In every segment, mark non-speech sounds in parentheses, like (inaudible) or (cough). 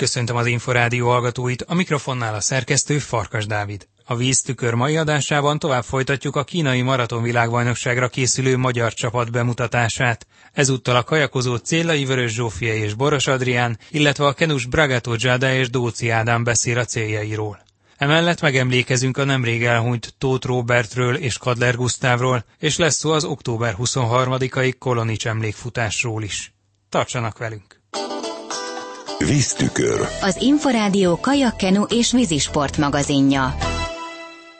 Köszöntöm az Inforádió hallgatóit, a mikrofonnál a szerkesztő Farkas Dávid. A víztükör mai adásában tovább folytatjuk a kínai maratonvilágbajnokságra készülő magyar csapat bemutatását. Ezúttal a kajakozó Céllai Vörös Zsófia és Boros Adrián, illetve a kenus Bragato Zsáda és Dóci Ádám beszél a céljairól. Emellett megemlékezünk a nemrég elhunyt Tóth Robertről és Kadler Gusztávról, és lesz szó az október 23-ai Kolonics emlékfutásról is. Tartsanak velünk! Víztükör. Az Inforádió kajakkenu és vízisport magazinja.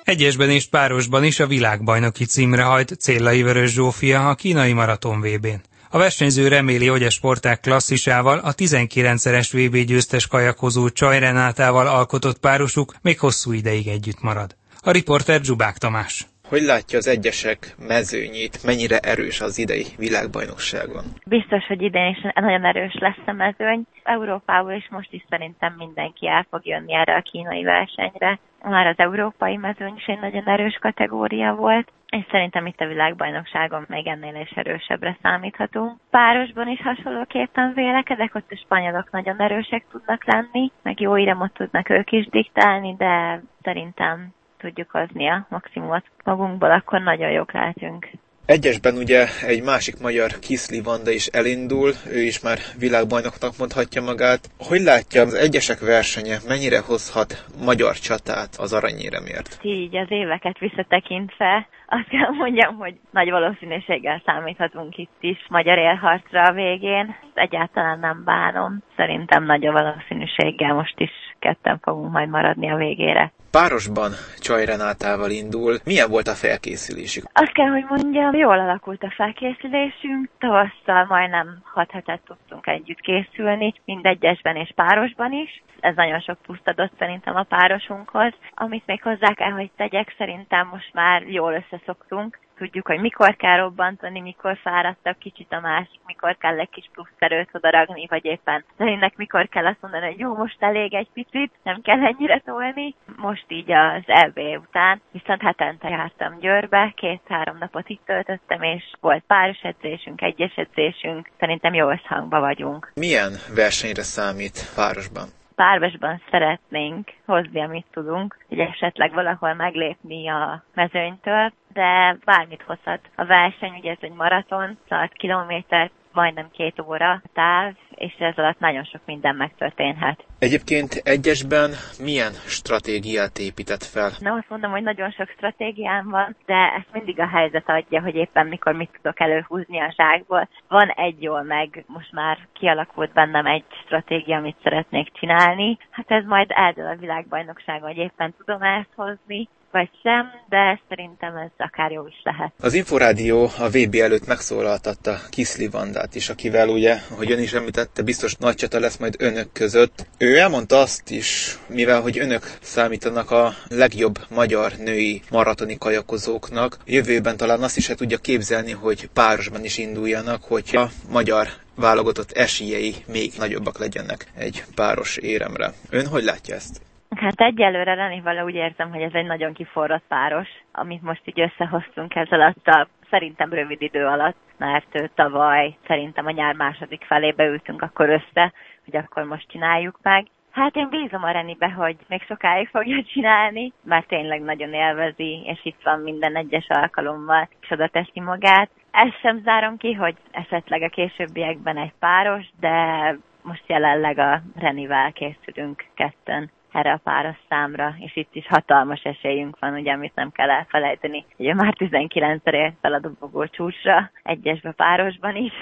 Egyesben és párosban is a világbajnoki címre hajt Céllai Vörös Zsófia a kínai maraton VB-n. A versenyző reméli, hogy a sporták klasszisával a 19-szeres VB győztes kajakozó Csaj Renátával alkotott párosuk még hosszú ideig együtt marad. A riporter Zsubák Tamás. Hogy látja az egyesek mezőnyét, mennyire erős az idei világbajnokságon? Biztos, hogy idén is nagyon erős lesz a mezőny. Európából is most is szerintem mindenki el fog jönni erre a kínai versenyre. Már az európai mezőny is egy nagyon erős kategória volt, és szerintem itt a világbajnokságon még ennél is erősebbre számíthatunk. Párosban is hasonlóképpen vélekedek, ott a spanyolok nagyon erősek tudnak lenni, meg jó iramot tudnak ők is diktálni, de szerintem tudjuk hozni a maximumot magunkból, akkor nagyon jók lehetünk. Egyesben ugye egy másik magyar Kiszli Vanda is elindul, ő is már világbajnoknak mondhatja magát. Hogy látja az egyesek versenye, mennyire hozhat magyar csatát az aranyéremért? Így az éveket visszatekintve azt kell mondjam, hogy nagy valószínűséggel számíthatunk itt is magyar élharcra a végén. Egyáltalán nem bánom. Szerintem nagy a valószínűséggel most is ketten fogunk majd maradni a végére. Párosban Csaj Renátával indul. Milyen volt a felkészülésük? Azt kell, hogy mondjam, jól alakult a felkészülésünk. Tavasszal majdnem 6 hetet tudtunk együtt készülni, mindegyesben és párosban is. Ez nagyon sok pluszt adott szerintem a párosunkhoz. Amit még hozzá kell, hogy tegyek, szerintem most már jól összeszoktunk tudjuk, hogy mikor kell robbantani, mikor fáradtabb kicsit a másik, mikor kell egy kis plusz erőt odaragni, vagy éppen Zerinek mikor kell azt mondani, hogy jó, most elég egy picit, nem kell ennyire tolni. Most így az EB után, viszont hetente jártam Győrbe, két-három napot itt töltöttem, és volt páros edzésünk, egyes edzésünk, szerintem jó összhangba vagyunk. Milyen versenyre számít párosban? Párosban szeretnénk hozni, amit tudunk, hogy esetleg valahol meglépni a mezőnytől, de bármit hozhat a verseny, ugye ez egy maraton, 100 kilométer, majdnem két óra táv, és ez alatt nagyon sok minden megtörténhet. Egyébként egyesben milyen stratégiát épített fel? Nem azt mondom, hogy nagyon sok stratégiám van, de ezt mindig a helyzet adja, hogy éppen mikor mit tudok előhúzni a zsákból. Van egy jól meg, most már kialakult bennem egy stratégia, amit szeretnék csinálni. Hát ez majd eldől a világbajnokságon, hogy éppen tudom ezt hozni, vagy sem, de szerintem ez akár jó is lehet. Az Inforádió a VB előtt megszólaltatta Kiszli Vandát is, akivel ugye, hogy ön is említette, biztos nagy csata lesz majd önök között. Ő elmondta azt is, mivel hogy önök számítanak a legjobb magyar női maratoni kajakozóknak, jövőben talán azt is el tudja képzelni, hogy párosban is induljanak, hogy a magyar válogatott esélyei még nagyobbak legyenek egy páros éremre. Ön hogy látja ezt? Hát egyelőre Renival úgy érzem, hogy ez egy nagyon kiforrott páros, amit most így összehoztunk ez alatt a szerintem rövid idő alatt, mert tavaly szerintem a nyár második felébe ültünk akkor össze, hogy akkor most csináljuk meg. Hát én bízom a Renibe, hogy még sokáig fogja (laughs) csinálni, mert tényleg nagyon élvezi, és itt van minden egyes alkalommal, és teszi magát. Ezt sem zárom ki, hogy esetleg a későbbiekben egy páros, de most jelenleg a Renivel készülünk ketten erre a páros számra, és itt is hatalmas esélyünk van, ugye, amit nem kell elfelejteni. Ugye már 19-szer ért fel a dobogó csúcsra, egyesbe párosban is.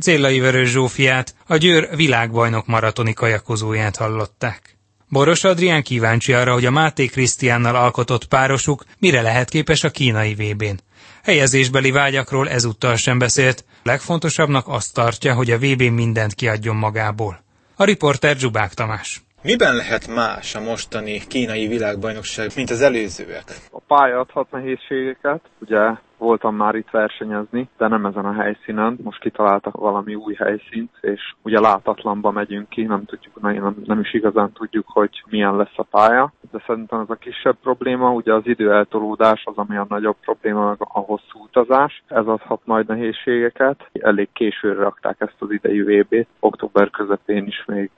Céllai Vörös Zsófiát, a Győr világbajnok maratoni kajakozóját hallották. Boros Adrián kíváncsi arra, hogy a Máté Krisztiánnal alkotott párosuk mire lehet képes a kínai VB-n. Helyezésbeli vágyakról ezúttal sem beszélt, legfontosabbnak azt tartja, hogy a VB mindent kiadjon magából. A riporter Zsubák Tamás. Miben lehet más a mostani kínai világbajnokság, mint az előzőek? A pálya adhat nehézségeket, ugye voltam már itt versenyezni, de nem ezen a helyszínen. Most kitaláltak valami új helyszínt, és ugye látatlanba megyünk ki, nem tudjuk, nem, nem is igazán tudjuk, hogy milyen lesz a pálya. de szerintem ez a kisebb probléma, ugye az időeltolódás az, ami a nagyobb probléma, meg a hosszú utazás. Ez adhat majd nehézségeket. Elég későre rakták ezt az idejű VB-t, október közepén is még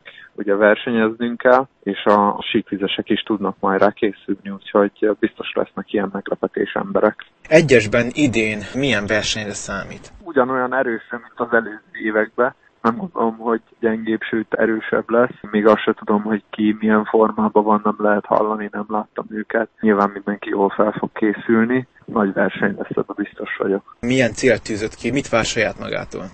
ugye versenyeznünk kell, és a síkvizesek is tudnak majd rá készülni, úgyhogy biztos lesznek ilyen meglepetés emberek. Egyesben idén milyen versenyre számít? Ugyanolyan erősen, mint az előző években, nem gondolom, hogy gyengébb, sőt erősebb lesz. Még azt se tudom, hogy ki milyen formában van, nem lehet hallani, nem láttam őket. Nyilván mindenki jól fel fog készülni. Nagy verseny lesz, ebben biztos vagyok. Milyen célt tűzött ki? Mit vár saját magától?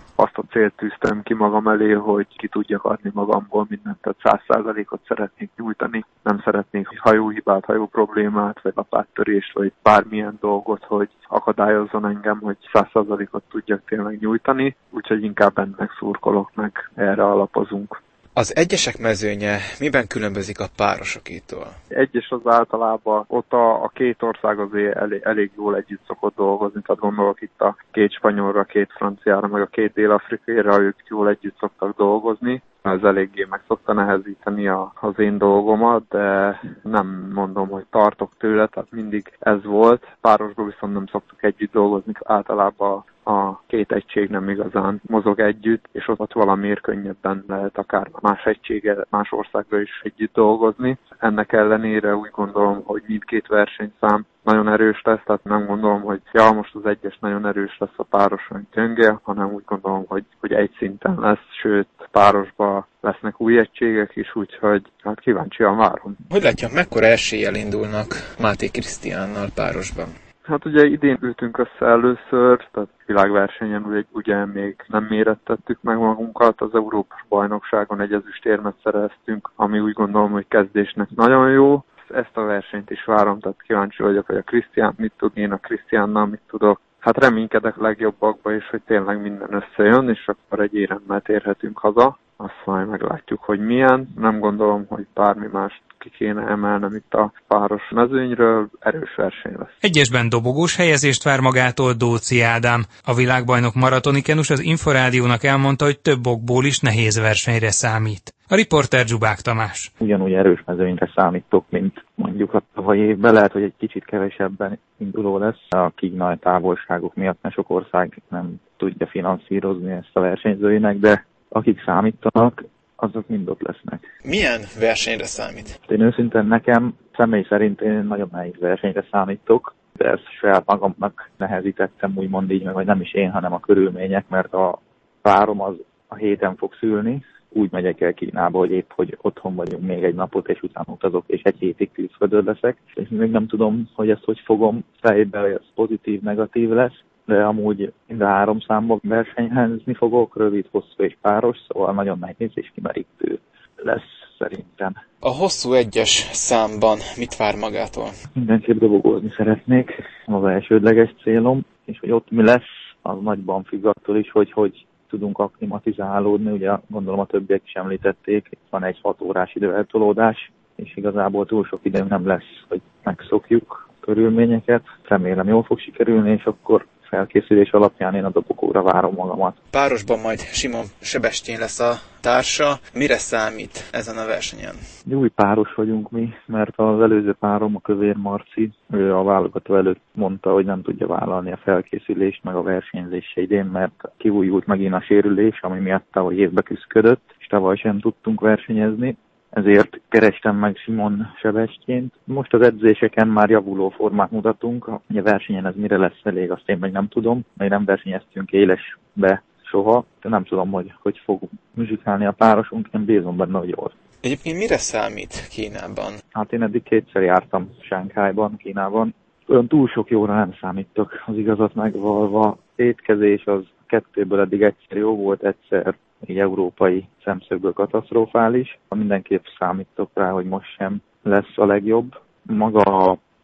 Célt tűztem ki magam elé, hogy ki tudjak adni magamból mindent, tehát száz százalékot szeretnék nyújtani. Nem szeretnék hajóhibát, hajó problémát, vagy lapáttörést, vagy bármilyen dolgot, hogy akadályozzon engem, hogy száz százalékot tudjak tényleg nyújtani. Úgyhogy inkább ennek szurkolok meg, erre alapozunk. Az egyesek mezőnye miben különbözik a párosokétól? Egyes az általában ott a, a két ország azért elég, elég jól együtt szokott dolgozni, tehát gondolok itt a két spanyolra, két franciára, meg a két dél-afrikaira, ők jól együtt szoktak dolgozni. Ez eléggé meg szokta nehezíteni a, az én dolgomat, de nem mondom, hogy tartok tőle, tehát mindig ez volt. Párosban viszont nem szoktuk együtt dolgozni, általában a két egység nem igazán mozog együtt, és ott valamiért könnyebben lehet akár más egysége, más országban is együtt dolgozni. Ennek ellenére úgy gondolom, hogy mindkét versenyszám nagyon erős lesz, tehát nem gondolom, hogy ja, most az egyes nagyon erős lesz a pároson gyönge, hanem úgy gondolom, hogy, hogy egy szinten lesz, sőt párosba lesznek új egységek is, úgyhogy hát kíváncsian várom. Hogy látja, mekkora eséllyel indulnak Máté Krisztiánnal párosban? Hát ugye idén ültünk össze először, tehát világversenyen ugye, ugye még nem mérettettük meg magunkat, az Európa bajnokságon egy ezüstérmet szereztünk, ami úgy gondolom, hogy kezdésnek nagyon jó. Ezt a versenyt is várom, tehát kíváncsi vagyok, hogy a Krisztián mit tud, én a Krisztiánnal mit tudok. Hát reménykedek legjobbakba is, hogy tényleg minden összejön, és akkor egy éremmel térhetünk haza. Azt majd meglátjuk, hogy milyen. Nem gondolom, hogy bármi más ki kéne emelnem itt a páros mezőnyről, erős verseny lesz. Egyesben dobogós helyezést vár magától Dóci Ádám. A világbajnok maratonikenus az Inforádiónak elmondta, hogy több okból is nehéz versenyre számít. A riporter Zsubák Tamás. Ugyanúgy erős mezőnyre számítok, mint mondjuk a tavalyi évben. Lehet, hogy egy kicsit kevesebben induló lesz. A kínai távolságok miatt mert sok ország nem tudja finanszírozni ezt a versenyzőinek, de akik számítanak, azok mind ott lesznek. Milyen versenyre számít? Én őszintén nekem személy szerint én nagyon nehéz versenyre számítok, de ezt saját magamnak nehezítettem, úgymond így, meg vagy nem is én, hanem a körülmények, mert a párom az a héten fog szülni, úgy megyek el Kínába, hogy épp, hogy otthon vagyunk még egy napot, és utána utazok, és egy hétig külföldön leszek, és még nem tudom, hogy ezt hogy fogom fejbe, hogy ez pozitív, negatív lesz, de amúgy mind a három számban versenyhezni fogok, rövid, hosszú és páros, szóval nagyon nehéz és kimerítő lesz szerintem. A hosszú egyes számban mit vár magától? Mindenképp dobogózni szeretnék, az elsődleges célom, és hogy ott mi lesz, az nagyban függ attól is, hogy hogy tudunk aklimatizálódni, ugye gondolom a többiek is említették, van egy hat órás időeltolódás, és igazából túl sok időm nem lesz, hogy megszokjuk körülményeket. Remélem jól fog sikerülni, és akkor felkészülés alapján én a dobogóra várom magamat. Párosban majd Simon Sebestyén lesz a társa. Mire számít ezen a versenyen? Új páros vagyunk mi, mert az előző párom, a Kövér Marci, ő a válogató előtt mondta, hogy nem tudja vállalni a felkészülést, meg a versenyzés idén, mert kiújult megint a sérülés, ami miatt tavaly évbe küzdött, és tavaly sem tudtunk versenyezni ezért kerestem meg Simon Sebestyént. Most az edzéseken már javuló formát mutatunk, a versenyen ez mire lesz elég, azt én meg nem tudom, mert nem versenyeztünk élesbe soha, de nem tudom, hogy hogy fog muzsikálni a párosunk, én bízom benne, hogy jól. Egyébként mire számít Kínában? Hát én eddig kétszer jártam Sánkhájban, Kínában. Olyan túl sok jóra nem számítok, az igazat megvalva. Étkezés az kettőből eddig egyszer jó volt, egyszer így európai szemszögből katasztrofális. Mindenképp számítok rá, hogy most sem lesz a legjobb. Maga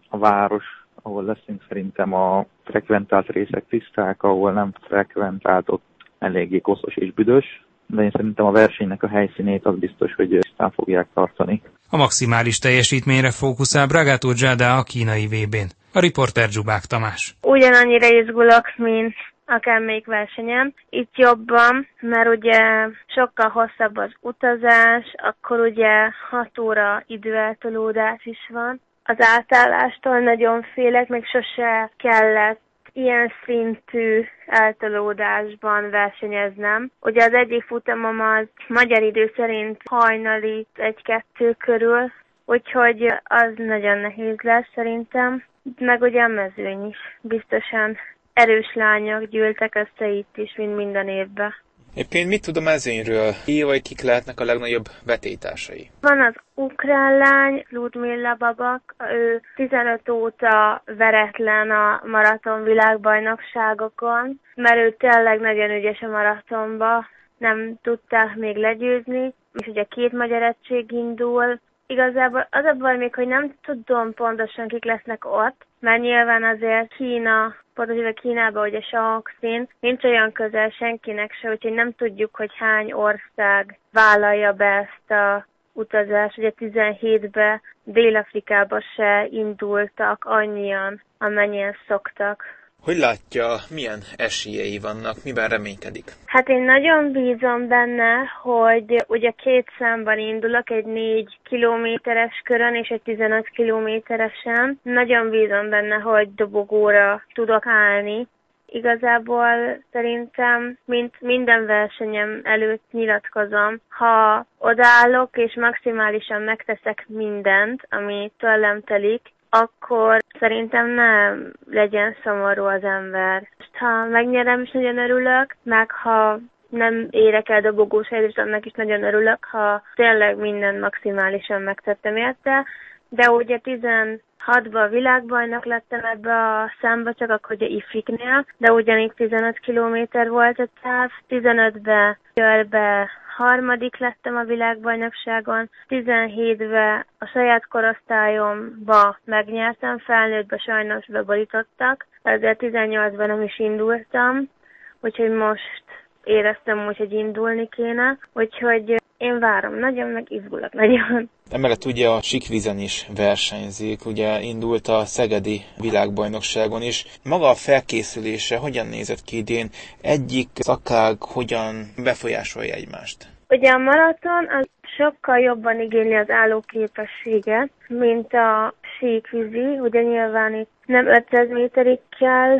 a, város, ahol leszünk szerintem a frekventált részek tiszták, ahol nem frekventált, ott eléggé koszos és büdös, de én szerintem a versenynek a helyszínét az biztos, hogy tisztán fogják tartani. A maximális teljesítményre fókuszál Bragato Giada a kínai VB-n. A riporter Zsubák Tamás. Ugyanannyira izgulok, mint akármelyik versenyen. Itt jobban, mert ugye sokkal hosszabb az utazás, akkor ugye 6 óra időeltolódás is van. Az átállástól nagyon félek, még sose kellett ilyen szintű eltolódásban versenyeznem. Ugye az egyik futamom az magyar idő szerint hajnali egy-kettő körül, úgyhogy az nagyon nehéz lesz szerintem. Meg ugye a mezőny is. Biztosan erős lányok gyűltek össze itt is, mint minden évben. Éppen mit tudom mezőnyről? Ki vagy kik lehetnek a legnagyobb vetétásai? Van az ukrán lány, Ludmilla Babak, ő 15 óta veretlen a maraton világbajnokságokon, mert ő tényleg nagyon ügyes a maratonba, nem tudták még legyőzni, és ugye két magyar egység indul. Igazából az a baj még, hogy nem tudom pontosan kik lesznek ott, mert nyilván azért Kína, pontosan Kínában ugye sok szín, nincs olyan közel senkinek se, úgyhogy nem tudjuk, hogy hány ország vállalja be ezt a utazás. Ugye 17-ben Dél-Afrikába se indultak annyian, amennyien szoktak. Hogy látja, milyen esélyei vannak, miben reménykedik? Hát én nagyon bízom benne, hogy ugye két számban indulok, egy 4 kilométeres körön és egy 15 kilométeresen. Nagyon bízom benne, hogy dobogóra tudok állni. Igazából szerintem, mint minden versenyem előtt nyilatkozom, ha odaállok és maximálisan megteszek mindent, ami tőlem telik, akkor szerintem nem legyen szomorú az ember. Ha megnyerem, is nagyon örülök, meg ha nem érek el dobogós helyzet, annak is nagyon örülök, ha tényleg minden maximálisan megtettem érte, de ugye 16-ban világbajnok lettem ebbe a számba, csak akkor ugye ifiknél, de ugyanígy 15 kilométer volt a táv, 15-be Jölbe harmadik lettem a világbajnokságon, 17-ben a saját korosztályomba megnyertem, felnőttbe sajnos beborítottak, ezzel 18-ban nem is indultam, úgyhogy most éreztem úgy, hogy indulni kéne, úgyhogy én várom nagyon, meg izgulok nagyon. Emellett ugye a sikvizen is versenyzik, ugye indult a Szegedi világbajnokságon is. Maga a felkészülése hogyan nézett ki idén? Egyik szakág hogyan befolyásolja egymást? Ugye a maraton az sokkal jobban igényli az állóképességet, mint a síkvízi. Ugye nyilván itt nem 500 méterig kell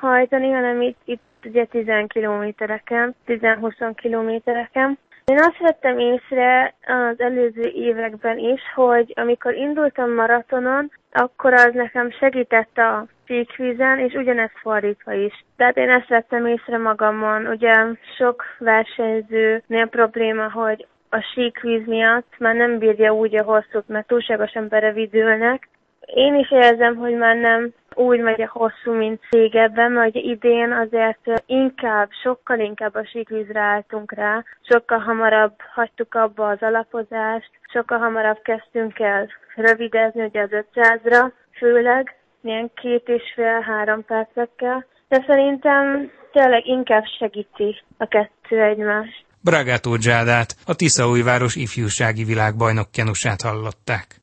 hajtani, hanem itt, itt ugye 10 kilométereken, 10-20 kilométereken. Én azt vettem észre az előző években is, hogy amikor indultam maratonon, akkor az nekem segített a síkvízen, és ugyanezt fordítva is. Tehát én ezt vettem észre magamon. Ugye sok versenyzőnél probléma, hogy a síkvíz miatt már nem bírja úgy a hosszút, mert túlságosan berevidülnek, én is érzem, hogy már nem úgy a hosszú, mint régebben, mert idén azért inkább, sokkal inkább a síkvízre álltunk rá, sokkal hamarabb hagytuk abba az alapozást, sokkal hamarabb kezdtünk el rövidezni, ugye az 500-ra, főleg, ilyen két és fél-három percekkel, de szerintem tényleg inkább segíti a kettő egymást. Bragátó Dzsádát, a Tiszaújváros ifjúsági világbajnok kenusát hallották.